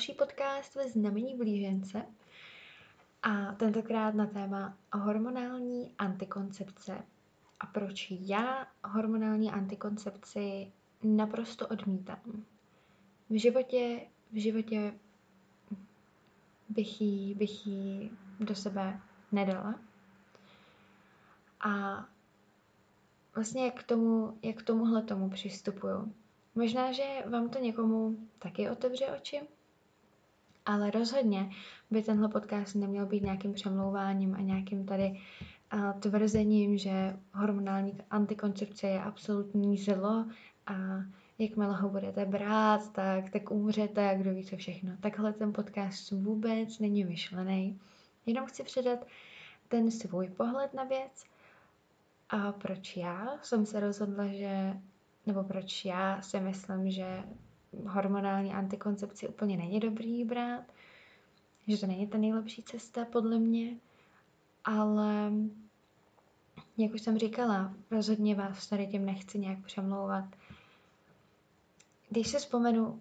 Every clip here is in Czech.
další podcast ve znamení blížence a tentokrát na téma hormonální antikoncepce a proč já hormonální antikoncepci naprosto odmítám. V životě, v životě bych ji, bych ji do sebe nedala. A vlastně jak k tomu, jak k tomuhle tomu přistupuju. Možná, že vám to někomu taky otevře oči, ale rozhodně by tenhle podcast neměl být nějakým přemlouváním a nějakým tady tvrzením, že hormonální antikoncepce je absolutní zlo a jakmile ho budete brát, tak, tak umřete a kdo ví co všechno. Takhle ten podcast vůbec není myšlený. Jenom chci předat ten svůj pohled na věc a proč já jsem se rozhodla, že, nebo proč já si myslím, že hormonální antikoncepci úplně není dobrý brát, že to není ta nejlepší cesta podle mě, ale jak už jsem říkala, rozhodně vás tady tím nechci nějak přemlouvat. Když se vzpomenu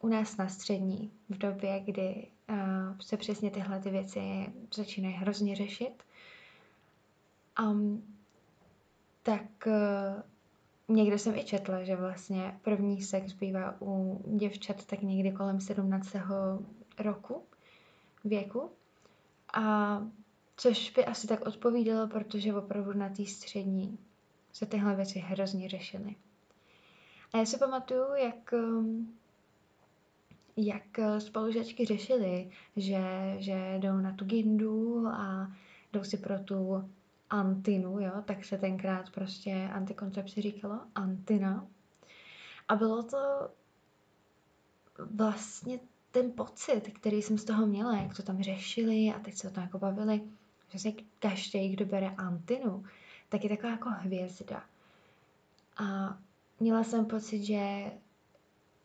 u nás na střední, v době, kdy uh, se přesně tyhle ty věci začínají hrozně řešit, um, tak uh, někde jsem i četla, že vlastně první sex bývá u děvčat tak někdy kolem 17. roku věku. A což by asi tak odpovídalo, protože opravdu na té střední se tyhle věci hrozně řešily. A já si pamatuju, jak, um, jak spolužačky řešily, že, že jdou na tu gindu a jdou si pro tu antinu, jo, tak se tenkrát prostě antikoncepci říkalo antina. A bylo to vlastně ten pocit, který jsem z toho měla, jak to tam řešili a teď se o tom jako bavili, že si každý, kdo bere antinu, tak je taková jako hvězda. A měla jsem pocit, že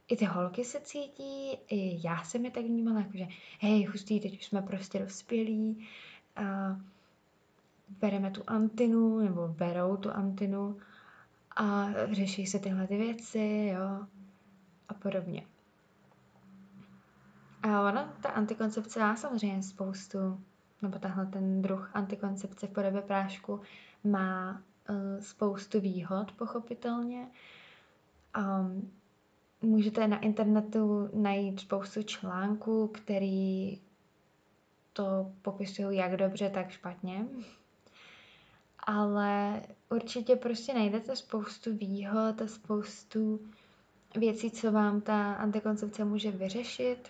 i ty holky se cítí, i já jsem je tak vnímala, jakože hej, hustý, teď už jsme prostě dospělí a bereme tu antinu, nebo berou tu antinu a řeší se tyhle ty věci, jo, a podobně. A ona, ta antikoncepce má samozřejmě spoustu, nebo tahle ten druh antikoncepce v podobě prášku má uh, spoustu výhod, pochopitelně. Um, můžete na internetu najít spoustu článků, který to popisují jak dobře, tak špatně. Ale určitě prostě najdete spoustu výhod a spoustu věcí, co vám ta antikoncepce může vyřešit.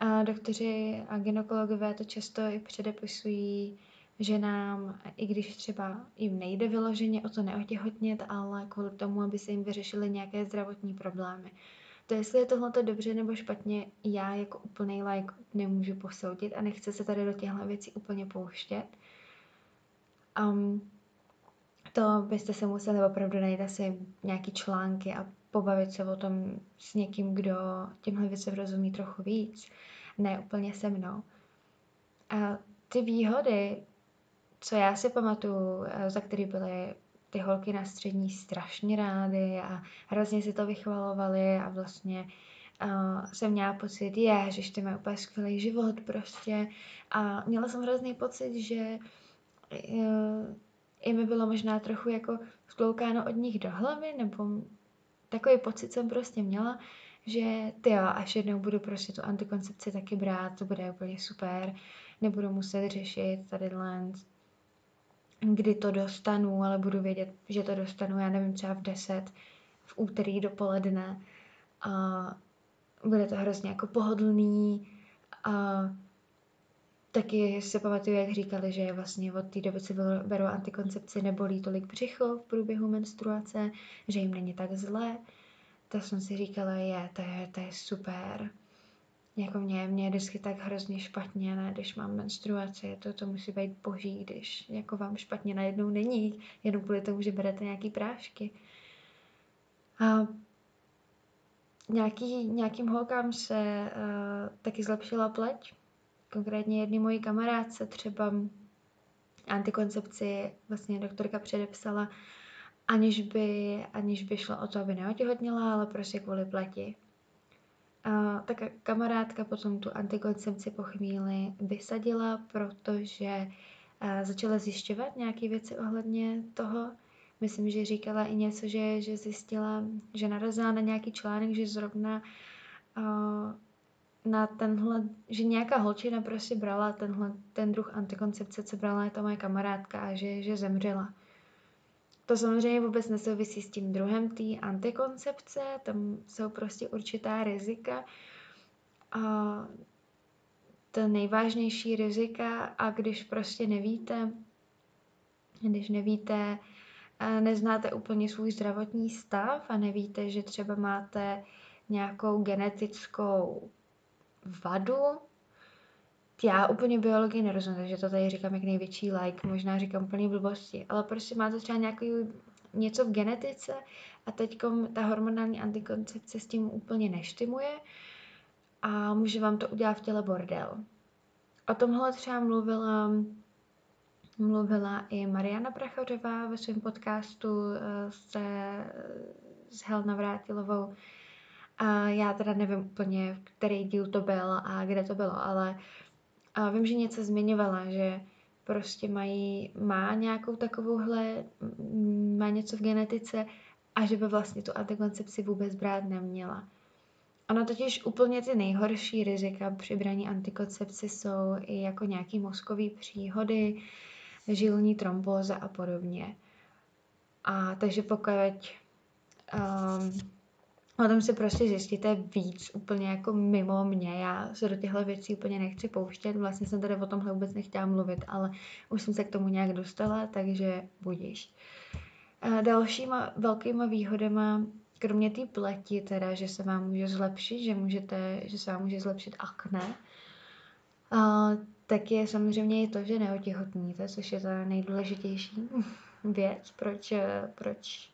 A doktoři a gynekologové to často i předepisují ženám, i když třeba jim nejde vyloženě o to neotěhotnět, ale kvůli tomu, aby se jim vyřešily nějaké zdravotní problémy. To, jestli je tohle dobře nebo špatně, já jako úplný like nemůžu posoudit a nechci se tady do těchto věcí úplně pouštět. Um, to byste se museli opravdu najít asi nějaký články a pobavit se o tom s někým, kdo těmhle věcem rozumí trochu víc, ne úplně se mnou. A ty výhody, co já si pamatuju, eh, za které byly ty holky na střední strašně rády a hrozně si to vychvalovali a vlastně uh, jsem měla pocit, je, že ty mají úplně skvělý život prostě a měla jsem hrozný pocit, že i mi bylo možná trochu jako skloukáno od nich do hlavy, nebo takový pocit jsem prostě měla, že ty jo, až jednou budu prostě tu antikoncepci taky brát, to bude úplně super, nebudu muset řešit tady kdy to dostanu, ale budu vědět, že to dostanu, já nevím, třeba v 10, v úterý dopoledne. A bude to hrozně jako pohodlný a Taky se pamatuju, jak říkali, že vlastně od té doby, co berou antikoncepci, nebolí tolik břicho v průběhu menstruace, že jim není tak zlé. To jsem si říkala, je, to je, to je super. Jako mě, mě je vždycky tak hrozně špatně, ne, když mám menstruaci, to, to musí být boží, když jako vám špatně najednou není, jenom kvůli tomu, že berete nějaký prášky. A nějaký, nějakým holkám se uh, taky zlepšila pleť, konkrétně jedný mojí kamarádce třeba antikoncepci vlastně doktorka předepsala, aniž by, aniž by šlo o to, aby neotěhotněla, ale prostě kvůli pleti. A ta kamarádka potom tu antikoncepci po chvíli vysadila, protože začala zjišťovat nějaké věci ohledně toho. Myslím, že říkala i něco, že, že zjistila, že narazila na nějaký článek, že zrovna uh, na tenhle, že nějaká holčina prostě brala tenhle, ten druh antikoncepce, co brala je ta moje kamarádka a že, že zemřela. To samozřejmě vůbec nesouvisí s tím druhem té antikoncepce, tam jsou prostě určitá rizika. A to nejvážnější rizika a když prostě nevíte, když nevíte, neznáte úplně svůj zdravotní stav a nevíte, že třeba máte nějakou genetickou vadu, já úplně biologii nerozumím, takže to tady říkám jak největší like, možná říkám plný blbosti, ale prostě máte třeba nějaký něco v genetice a teď ta hormonální antikoncepce s tím úplně neštimuje a může vám to udělat v těle bordel. O tomhle třeba mluvila, mluvila i Mariana Prachořová ve svém podcastu eh, se, s Helna Vrátilovou. A já teda nevím úplně, který díl to byl a kde to bylo, ale a vím, že něco zmiňovala, že prostě mají, má nějakou takovouhle, má něco v genetice a že by vlastně tu antikoncepci vůbec brát neměla. Ono totiž úplně ty nejhorší rizika při braní antikoncepce jsou i jako nějaký mozkový příhody, žilní trombóza a podobně. A takže pokud um, o tom si prostě zjistíte víc úplně jako mimo mě. Já se do těchto věcí úplně nechci pouštět. Vlastně jsem tady o tomhle vůbec nechtěla mluvit, ale už jsem se k tomu nějak dostala, takže budíš. Dalšíma velkýma výhodama kromě té pleti, teda, že se vám může zlepšit, že, můžete, že se vám může zlepšit akné, tak je samozřejmě i to, že neotěhotníte, což je ta nejdůležitější věc, proč, proč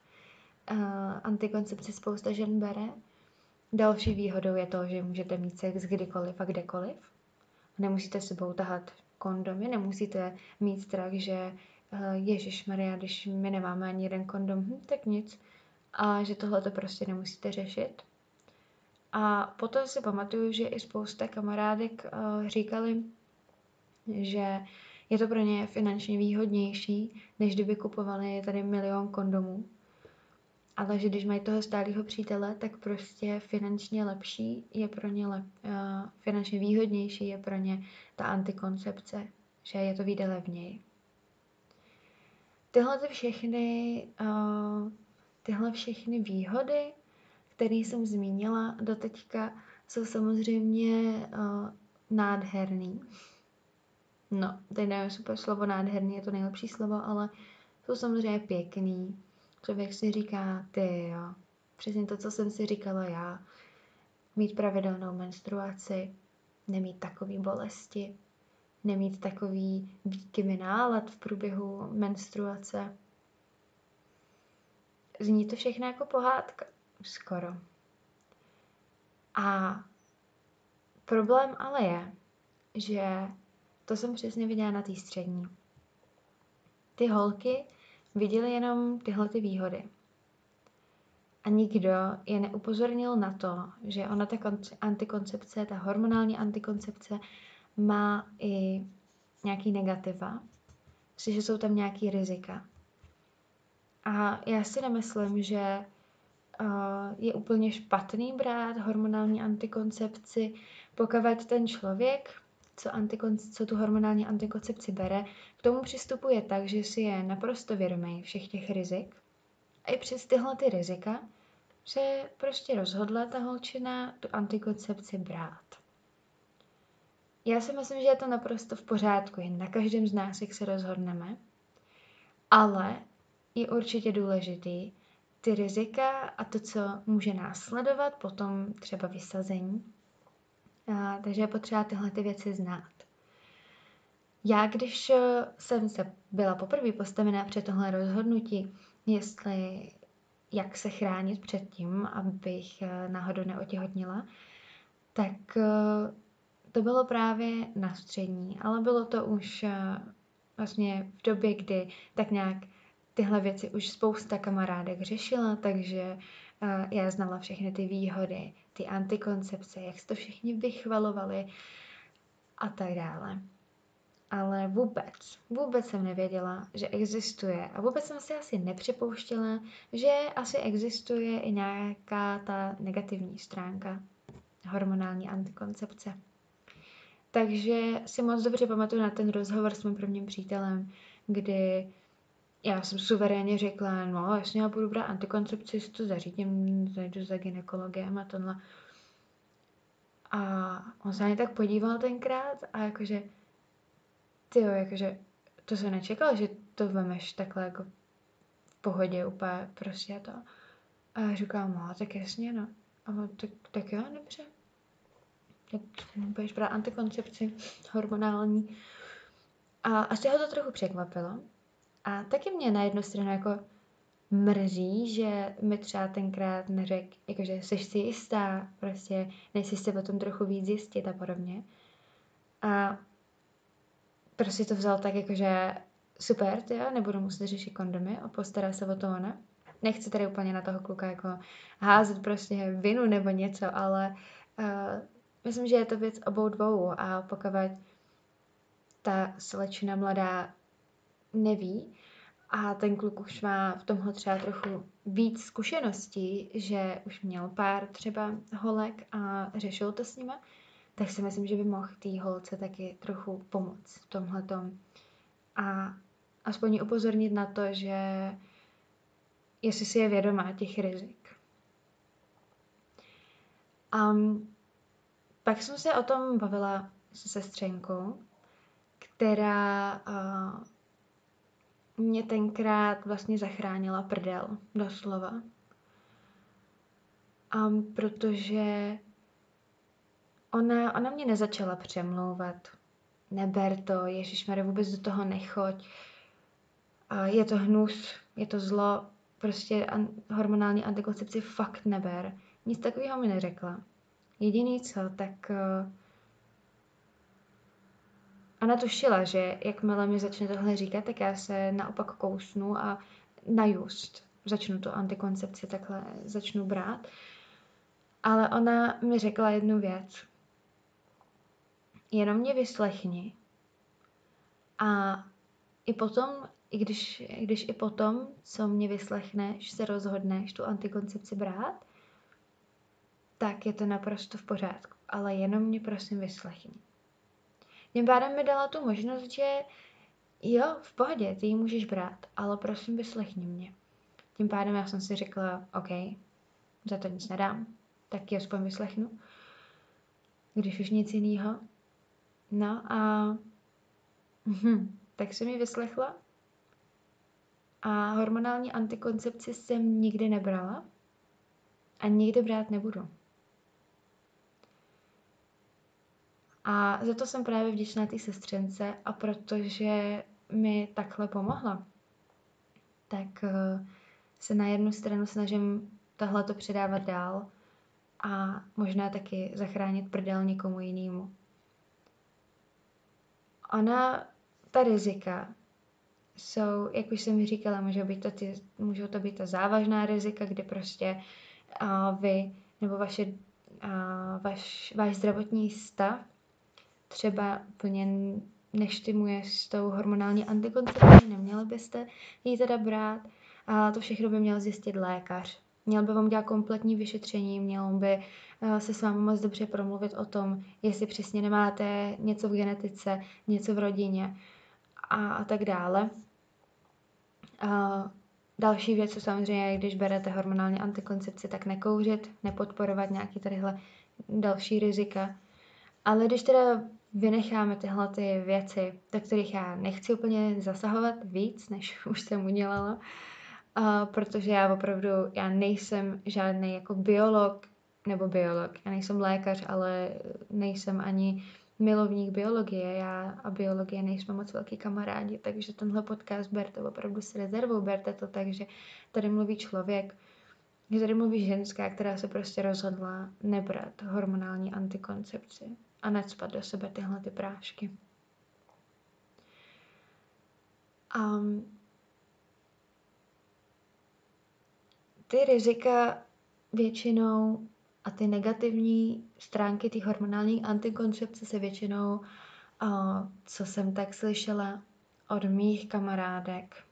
antikoncepci spousta žen bere. Další výhodou je to, že můžete mít sex kdykoliv a kdekoliv. Nemusíte sebou tahat kondomy, nemusíte mít strach, že uh, Ježíš Maria, když my nemáme ani jeden kondom, hm, tak nic a že tohle to prostě nemusíte řešit. A potom si pamatuju, že i spousta kamarádek uh, říkali, že je to pro ně finančně výhodnější, než kdyby kupovali tady milion kondomů. Ale že když mají toho stálého přítele, tak prostě finančně lepší je pro ně lep, uh, finančně výhodnější je pro ně ta antikoncepce, že je to výjde levněji. Tyhle ty všechny uh, Tyhle všechny výhody, které jsem zmínila do teďka, jsou samozřejmě uh, nádherný. No, teď nevím super slovo nádherný, je to nejlepší slovo, ale jsou samozřejmě pěkný. Člověk si říká, ty jo, přesně to, co jsem si říkala já. Mít pravidelnou menstruaci, nemít takový bolesti, nemít takový výkyvy nálad v průběhu menstruace, Zní to všechno jako pohádka. Skoro. A problém ale je, že to jsem přesně viděla na té střední. Ty holky viděly jenom tyhle ty výhody. A nikdo je neupozornil na to, že ona ta antikoncepce, ta hormonální antikoncepce má i nějaký negativa, že jsou tam nějaký rizika. A já si nemyslím, že uh, je úplně špatný brát hormonální antikoncepci, pokud ten člověk, co, antikonce- co tu hormonální antikoncepci bere, k tomu přistupuje tak, že si je naprosto vědomý všech těch rizik. A i přes tyhle ty rizika se prostě rozhodla ta holčina tu antikoncepci brát. Já si myslím, že je to naprosto v pořádku, jen na každém z nás, jak se rozhodneme. Ale je určitě důležitý ty rizika a to, co může následovat potom třeba vysazení. Takže je potřeba tyhle ty věci znát. Já, když eh, jsem se byla poprvé postavená před tohle rozhodnutí, jestli jak se chránit před tím, abych eh, náhodou neotěhotnila, tak eh, to bylo právě na střední, ale bylo to už vlastně v době, kdy tak nějak tyhle věci už spousta kamarádek řešila, takže já znala všechny ty výhody, ty antikoncepce, jak se to všichni vychvalovali a tak dále. Ale vůbec, vůbec jsem nevěděla, že existuje a vůbec jsem si asi nepřipouštěla, že asi existuje i nějaká ta negativní stránka hormonální antikoncepce. Takže si moc dobře pamatuju na ten rozhovor s mým prvním přítelem, kdy já jsem suverénně řekla, no jasně, já budu brát antikoncepci, si to zařídím, zajdu za ginekologem a tohle. A on se na tak podíval tenkrát a jakože, ty jakože, to se nečekal, že to vemeš takhle jako v pohodě úplně prostě to. A já říkám, no, tak jasně, no. A on, tak, tak jo, dobře. Tak budeš brát antikoncepci hormonální. A asi ho to trochu překvapilo, a taky mě na jednu stranu jako mrzí, že mi třeba tenkrát neřekl, jakože jsi si jistá, prostě nejsi si potom trochu víc zjistit a podobně. A prostě to vzal tak jakože super, ty nebudu muset řešit kondomy a postará se o to ona. Nechci tady úplně na toho kluka jako házet prostě vinu nebo něco, ale uh, myslím, že je to věc obou dvou a pokud ta slečna mladá neví a ten kluk už má v tomhle třeba trochu víc zkušeností, že už měl pár třeba holek a řešil to s nima, tak si myslím, že by mohl té holce taky trochu pomoct v tomhle A aspoň upozornit na to, že jestli si je vědomá těch rizik. Um, pak jsem se o tom bavila se sestřenkou, která uh, mě tenkrát vlastně zachránila prdel, doslova. Um, protože ona, ona mě nezačala přemlouvat. Neber to, Ježíš vůbec do toho nechoď. Uh, je to hnus, je to zlo, prostě an, hormonální antikoncepci fakt neber. Nic takového mi neřekla. Jediný co, tak uh, Ona tušila, že jakmile mi začne tohle říkat, tak já se naopak kousnu a na just začnu tu antikoncepci takhle začnu brát. Ale ona mi řekla jednu věc. Jenom mě vyslechni. A i potom, i když, když i potom, co mě vyslechneš, se rozhodneš tu antikoncepci brát, tak je to naprosto v pořádku. Ale jenom mě prosím vyslechni. Tím pádem mi dala tu možnost, že jo, v pohodě, ty ji můžeš brát, ale prosím vyslechni mě. Tím pádem já jsem si řekla, OK, za to nic nedám, tak ji aspoň vyslechnu, když už nic jiného. No a hm, tak jsem ji vyslechla a hormonální antikoncepci jsem nikdy nebrala a nikdy brát nebudu. A za to jsem právě vděčná té sestřence a protože mi takhle pomohla, tak eh, se na jednu stranu snažím tohle to předávat dál a možná taky zachránit prdel někomu jinému. Ona, ta rizika, jsou, jak už jsem říkala, můžou, být to ty, můžou to být ta závažná rizika, kdy prostě uh, vy nebo vaše, uh, vaš, váš zdravotní stav třeba úplně neštimuje s tou hormonální antikoncepcí, neměli byste ji teda brát. A to všechno by měl zjistit lékař. Měl by vám dělat kompletní vyšetření, měl by eh, se s vámi moc dobře promluvit o tom, jestli přesně nemáte něco v genetice, něco v rodině a, a tak dále. A další věc, co samozřejmě když berete hormonální antikoncepci, tak nekouřit, nepodporovat nějaký tadyhle další rizika. Ale když teda vynecháme tyhle ty věci, do kterých já nechci úplně zasahovat víc, než už jsem udělala, uh, protože já opravdu, já nejsem žádný jako biolog, nebo biolog, já nejsem lékař, ale nejsem ani milovník biologie, já a biologie nejsme moc velký kamarádi, takže tenhle podcast berte opravdu s rezervou, berte to tak, že tady mluví člověk, že tady mluví ženská, která se prostě rozhodla nebrat hormonální antikoncepci a necpat do sebe tyhle ty prášky. Um, ty rizika většinou a ty negativní stránky té hormonální antikoncepce se většinou, co jsem tak slyšela od mých kamarádek,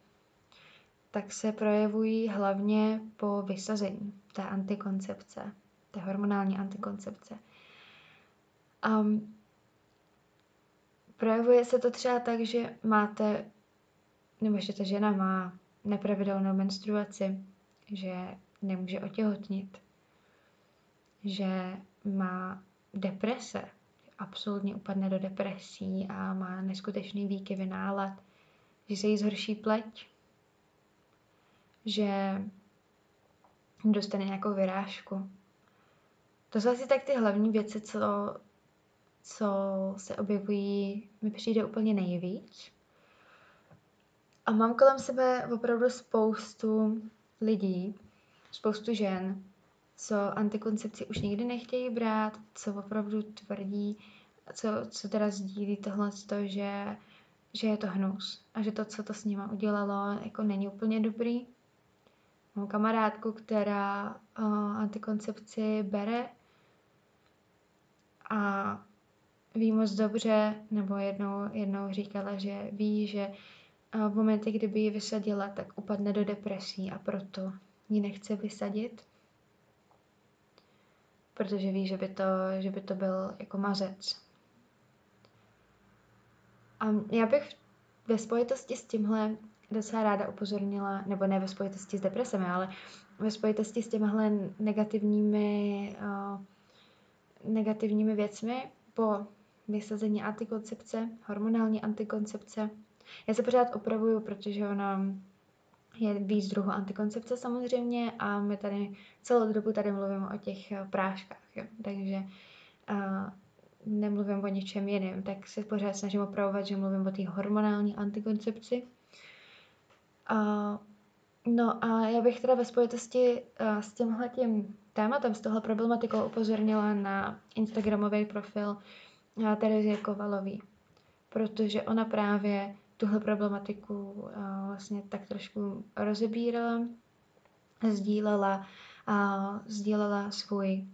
tak se projevují hlavně po vysazení té antikoncepce, té hormonální antikoncepce. Um, projevuje se to třeba tak, že máte, nebo že ta žena má nepravidelnou menstruaci, že nemůže otěhotnit, že má deprese, absolutně upadne do depresí a má neskutečný výkyvy nálad, že se jí zhorší pleť, že dostane nějakou vyrážku. To jsou asi tak ty hlavní věci, co, co se objevují, mi přijde úplně nejvíc. A mám kolem sebe opravdu spoustu lidí, spoustu žen, co antikoncepci už nikdy nechtějí brát, co opravdu tvrdí, co, co teda sdílí tohle, to, že, že je to hnus a že to, co to s nima udělalo, jako není úplně dobrý. Mám kamarádku, která uh, antikoncepci bere a ví moc dobře, nebo jednou, jednou říkala, že ví, že v momentě, kdyby ji vysadila, tak upadne do depresí a proto ji nechce vysadit protože ví, že by to, že by to byl jako mazec. A já bych ve spojitosti s tímhle docela ráda upozornila, nebo ne ve spojitosti s depresemi, ale ve spojitosti s těmihle negativními, uh, negativními věcmi po vysazení antikoncepce, hormonální antikoncepce. Já se pořád opravuju, protože ona je víc druhů antikoncepce samozřejmě a my tady celou dobu tady mluvíme o těch eh, práškách, jo. takže uh, nemluvím o ničem jiném, tak se pořád snažím opravovat, že mluvím o té hormonální antikoncepci. Uh, no a já bych teda ve spojitosti uh, s tímhle tím tématem, s tohle problematikou upozornila na Instagramový profil uh, Terezie Kovalový, protože ona právě tuhle problematiku vlastně tak trošku rozebírala, sdílela a sdílela svůj,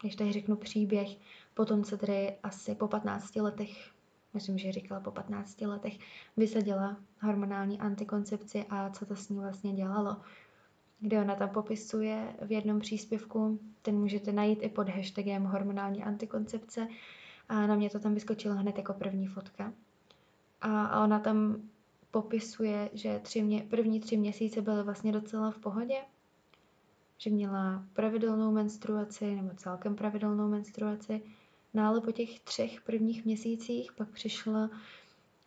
když tady řeknu příběh, potom se tedy asi po 15 letech, myslím, že říkala po 15 letech, vysadila hormonální antikoncepci a co to s ní vlastně dělalo. Kde ona tam popisuje v jednom příspěvku, ten můžete najít i pod hashtagem hormonální antikoncepce a na mě to tam vyskočilo hned jako první fotka. A, a ona tam popisuje, že tři mě, první tři měsíce byly vlastně docela v pohodě, že měla pravidelnou menstruaci nebo celkem pravidelnou menstruaci, no ale po těch třech prvních měsících pak přišla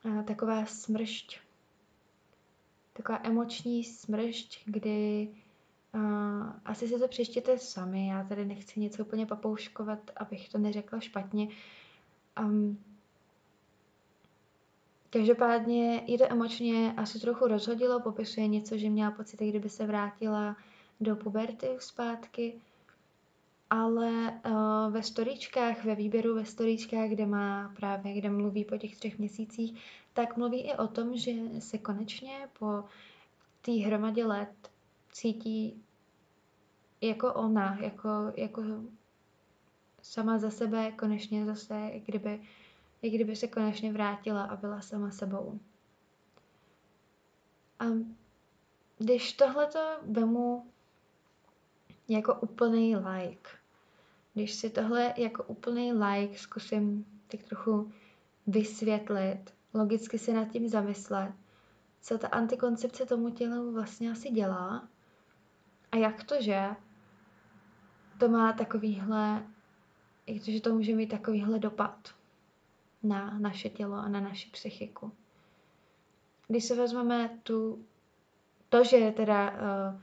a, taková smršť, taková emoční smršť, kdy a, asi si to přeštěte sami, já tady nechci něco úplně papouškovat, abych to neřekla špatně. Um, Každopádně to emočně asi trochu rozhodilo, popisuje něco, že měla pocit, kdyby se vrátila do puberty zpátky, ale uh, ve storičkách, ve výběru ve storičkách, kde má právě, kde mluví po těch třech měsících, tak mluví i o tom, že se konečně po té hromadě let cítí jako ona, jako, jako sama za sebe, konečně zase, kdyby i kdyby se konečně vrátila a byla sama sebou. A když tohleto vemu jako úplný like, když si tohle jako úplný like zkusím tak trochu vysvětlit, logicky si nad tím zamyslet, co ta antikoncepce tomu tělu vlastně asi dělá a jak to, že to má takovýhle, to, že to může mít takovýhle dopad na naše tělo a na naši psychiku. Když se vezmeme tu, to, že teda uh,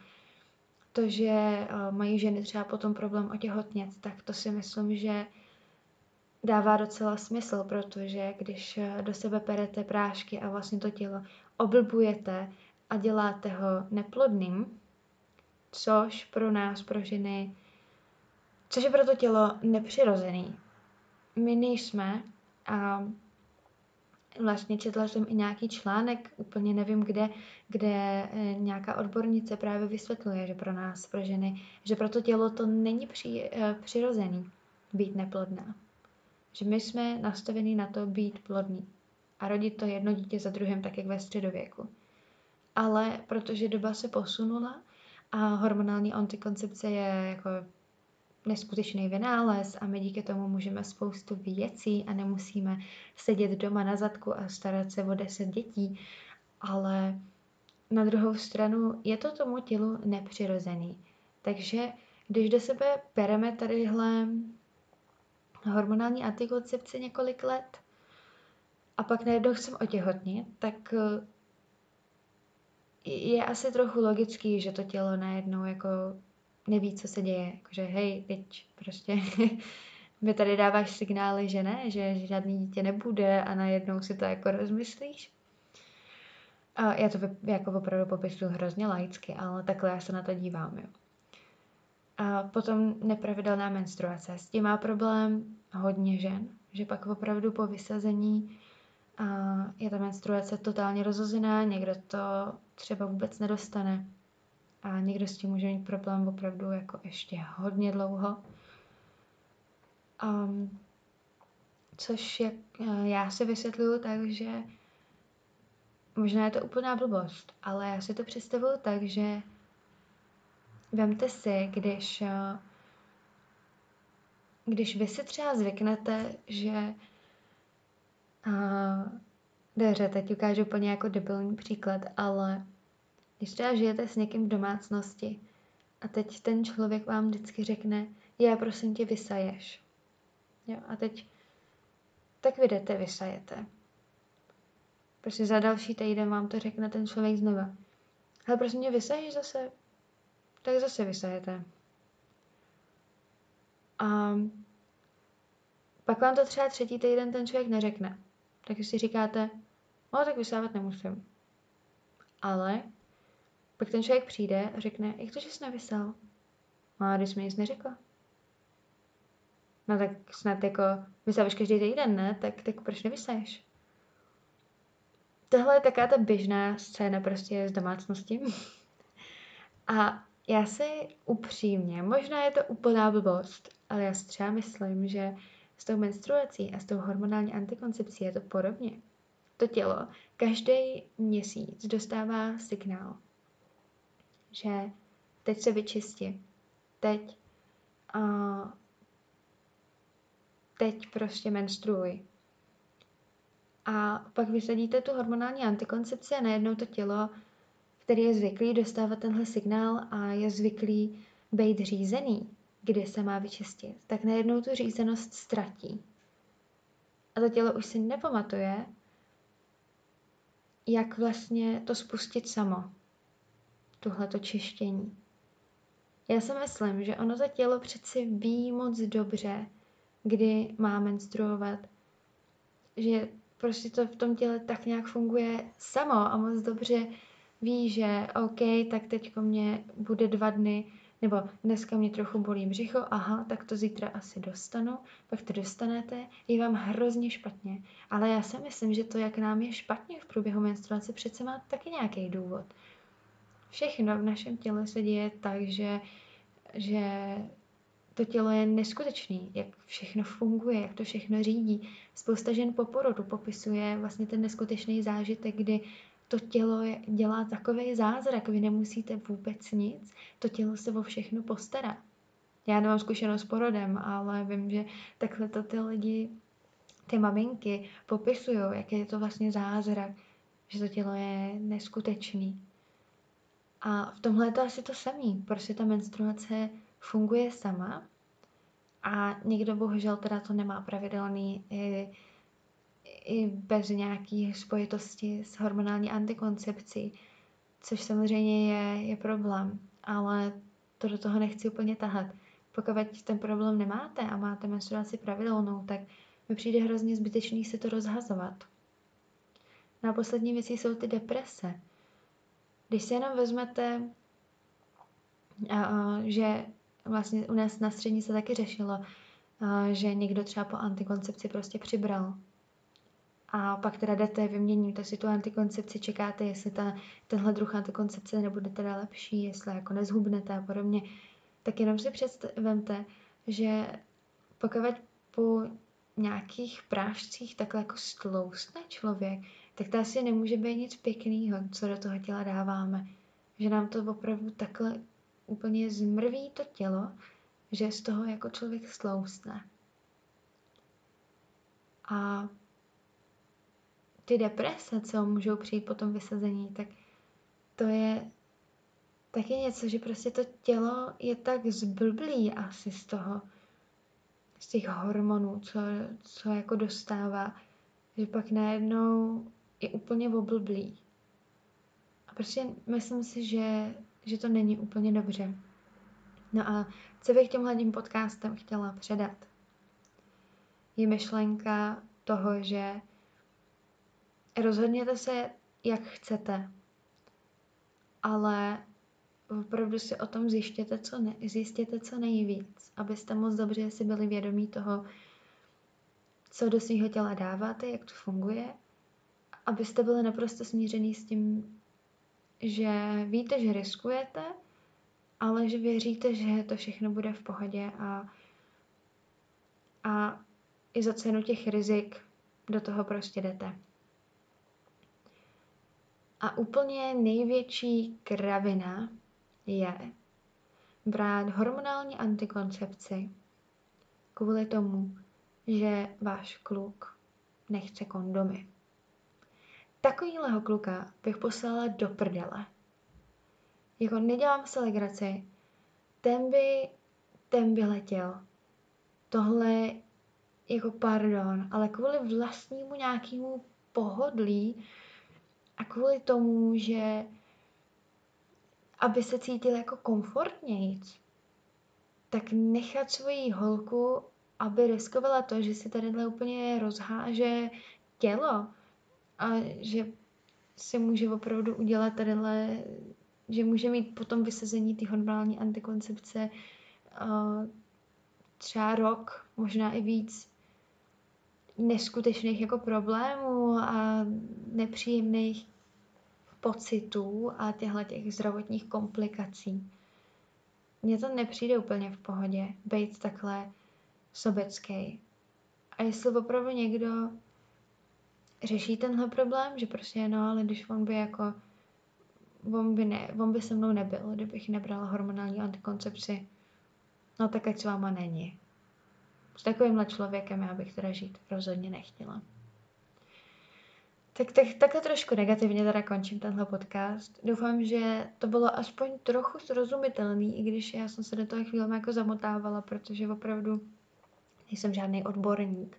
to, že uh, mají ženy třeba potom problém otěhotnět, tak to si myslím, že dává docela smysl, protože když uh, do sebe perete prášky a vlastně to tělo oblbujete a děláte ho neplodným, což pro nás, pro ženy, což je pro to tělo nepřirozený. My nejsme a vlastně četla jsem i nějaký článek, úplně nevím kde, kde eh, nějaká odbornice právě vysvětluje, že pro nás, pro ženy, že pro to tělo to není při, eh, přirozený být neplodná. Že my jsme nastavení na to být plodný a rodit to jedno dítě za druhým, tak jak ve středověku. Ale protože doba se posunula a hormonální antikoncepce je jako neskutečný vynález a my díky tomu můžeme spoustu věcí a nemusíme sedět doma na zadku a starat se o deset dětí, ale na druhou stranu je to tomu tělu nepřirozený. Takže když do sebe bereme tadyhle hormonální antikoncepci několik let a pak najednou chcem otěhotnit, tak eh, je asi trochu logický, že to tělo najednou jako neví, co se děje. Jakože hej, teď prostě mi tady dáváš signály, že ne, že žádný dítě nebude a najednou si to jako rozmyslíš. A já to jako opravdu popisuju hrozně laicky, ale takhle já se na to dívám, jo. A potom nepravidelná menstruace. S tím má problém hodně žen, že pak opravdu po vysazení a je ta menstruace totálně rozhozená, někdo to třeba vůbec nedostane a někdo s tím může mít problém opravdu jako ještě hodně dlouho. Um, což jak, eh, já si vysvětluju tak, že možná je to úplná blbost, ale já si to představuju tak, že vemte si, když, eh, když vy si třeba zvyknete, že uh, dobře, teď ukážu úplně jako debilní příklad, ale když třeba žijete s někým v domácnosti a teď ten člověk vám vždycky řekne, já prosím tě vysaješ. Jo, a teď tak vy jdete, vysajete. Prostě za další týden vám to řekne ten člověk znova. Ale prosím tě, vysaješ zase? Tak zase vysajete. A pak vám to třeba třetí týden ten člověk neřekne. Tak si říkáte, no tak vysávat nemusím. Ale pak ten člověk přijde a řekne, jak to, že jsi nevysel? A když mi nic neřekla. No tak snad jako vysáváš každý týden, ne? Tak, tak proč nevysaješ? Tohle je taká ta běžná scéna prostě z domácnosti. a já si upřímně, možná je to úplná blbost, ale já si třeba myslím, že s tou menstruací a s tou hormonální antikoncepcí je to podobně. To tělo každý měsíc dostává signál, že teď se vyčisti, teď, uh, teď prostě menstruuj. A pak vysadíte tu hormonální antikoncepci a najednou to tělo, který je zvyklý dostávat tenhle signál a je zvyklý být řízený, kdy se má vyčistit, tak najednou tu řízenost ztratí. A to tělo už si nepamatuje, jak vlastně to spustit samo tohleto čištění. Já si myslím, že ono to tělo přeci ví moc dobře, kdy má menstruovat, že prostě to v tom těle tak nějak funguje samo a moc dobře ví, že OK, tak teďko mě bude dva dny, nebo dneska mě trochu bolí břicho, aha, tak to zítra asi dostanu, pak to dostanete, je vám hrozně špatně. Ale já si myslím, že to, jak nám je špatně v průběhu menstruace, přece má taky nějaký důvod všechno v našem těle se děje tak, že, že to tělo je neskutečný, jak všechno funguje, jak to všechno řídí. Spousta žen po porodu popisuje vlastně ten neskutečný zážitek, kdy to tělo je, dělá takový zázrak, vy nemusíte vůbec nic, to tělo se o všechno postará. Já nemám zkušenost s porodem, ale vím, že takhle to ty lidi, ty maminky popisují, jak je to vlastně zázrak, že to tělo je neskutečný. A v tomhle je to asi to samé. Prostě ta menstruace funguje sama a někdo bohužel teda to nemá pravidelný i, i bez nějaké spojitosti s hormonální antikoncepcí, což samozřejmě je, je problém, ale to do toho nechci úplně tahat. Pokud ten problém nemáte a máte menstruaci pravidelnou, tak mi přijde hrozně zbytečný se to rozhazovat. Na poslední věci jsou ty deprese. Když si jenom vezmete, že vlastně u nás na střední se taky řešilo, že někdo třeba po antikoncepci prostě přibral. a pak teda jdete, vyměníte si tu antikoncepci, čekáte, jestli ta, tenhle druh antikoncepce nebude teda lepší, jestli jako nezhubnete a podobně, tak jenom si představte, že pokud po nějakých prášcích takhle jako stloustne člověk, tak to asi nemůže být nic pěkného, co do toho těla dáváme. Že nám to opravdu takhle úplně zmrví to tělo, že z toho jako člověk stloustne. A ty deprese, co můžou přijít po tom vysazení, tak to je taky něco, že prostě to tělo je tak zblblý asi z toho, z těch hormonů, co, co jako dostává, že pak najednou je úplně oblblý. A prostě myslím si, že, že to není úplně dobře. No a co bych tímhle tím podcastem chtěla předat? Je myšlenka toho, že rozhodněte se, jak chcete, ale opravdu si o tom zjištěte co, ne, zjistěte co nejvíc, abyste moc dobře si byli vědomí toho, co do svého těla dáváte, jak to funguje, abyste byli naprosto smířený s tím, že víte, že riskujete, ale že věříte, že to všechno bude v pohodě a, a i za cenu těch rizik do toho prostě jdete. A úplně největší kravina je brát hormonální antikoncepci kvůli tomu, že váš kluk nechce kondomy. Takovýhleho kluka bych poslala do prdele. Jako nedělám se legraci. Ten by, ten by letěl. Tohle jako pardon, ale kvůli vlastnímu nějakému pohodlí a kvůli tomu, že aby se cítil jako komfortnějíc, tak nechat svoji holku, aby riskovala to, že si tadyhle úplně rozháže tělo a že si může opravdu udělat tadyhle, že může mít potom vysazení ty hormonální antikoncepce třeba rok, možná i víc neskutečných jako problémů a nepříjemných pocitů a těchto těch zdravotních komplikací. Mně to nepřijde úplně v pohodě, být takhle sobecký. A jestli opravdu někdo řeší tenhle problém, že prostě no, ale když on by jako on by, ne, on by se mnou nebyl, kdybych nebrala hormonální antikoncepci, no tak ať s váma není. S takovýmhle člověkem já bych teda žít rozhodně nechtěla. Tak, tak takhle trošku negativně teda končím tenhle podcast. Doufám, že to bylo aspoň trochu srozumitelný, i když já jsem se do toho chvíli jako zamotávala, protože opravdu nejsem žádný odborník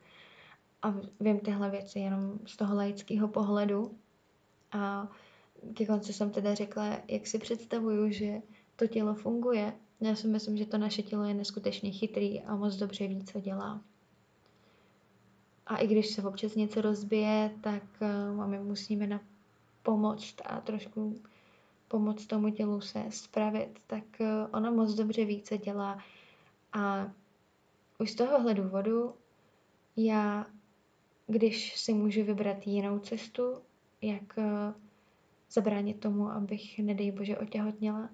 a vím tyhle věci jenom z toho laického pohledu. A ke konci jsem teda řekla, jak si představuju, že to tělo funguje. Já si myslím, že to naše tělo je neskutečně chytrý a moc dobře ví, co dělá. A i když se občas něco rozbije, tak uh, my musíme na pomoct a trošku pomoct tomu tělu se spravit, tak uh, ono moc dobře ví, co dělá. A už z tohohle důvodu já, když si můžu vybrat jinou cestu, jak uh, zabránit tomu, abych, nedej bože, otěhotněla,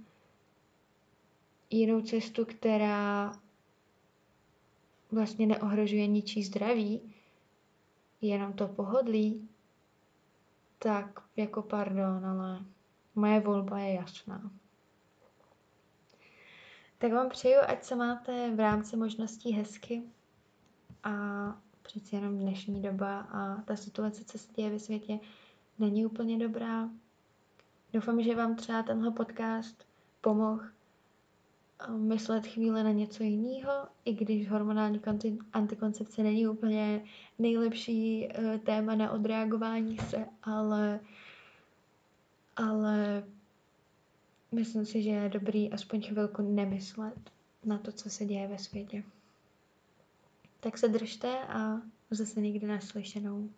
jinou cestu, která vlastně neohrožuje ničí zdraví, jenom to pohodlí, tak jako pardon, ale moje volba je jasná. Tak vám přeju, ať se máte v rámci možností hezky a přeci jenom dnešní doba a ta situace, co se děje ve světě, není úplně dobrá. Doufám, že vám třeba tenhle podcast pomohl myslet chvíli na něco jiného, i když hormonální antikoncepce není úplně nejlepší eh, téma na odreagování se, ale, ale myslím si, že je dobrý aspoň chvilku nemyslet na to, co se děje ve světě. Tak se držte a zase někdy naslyšenou.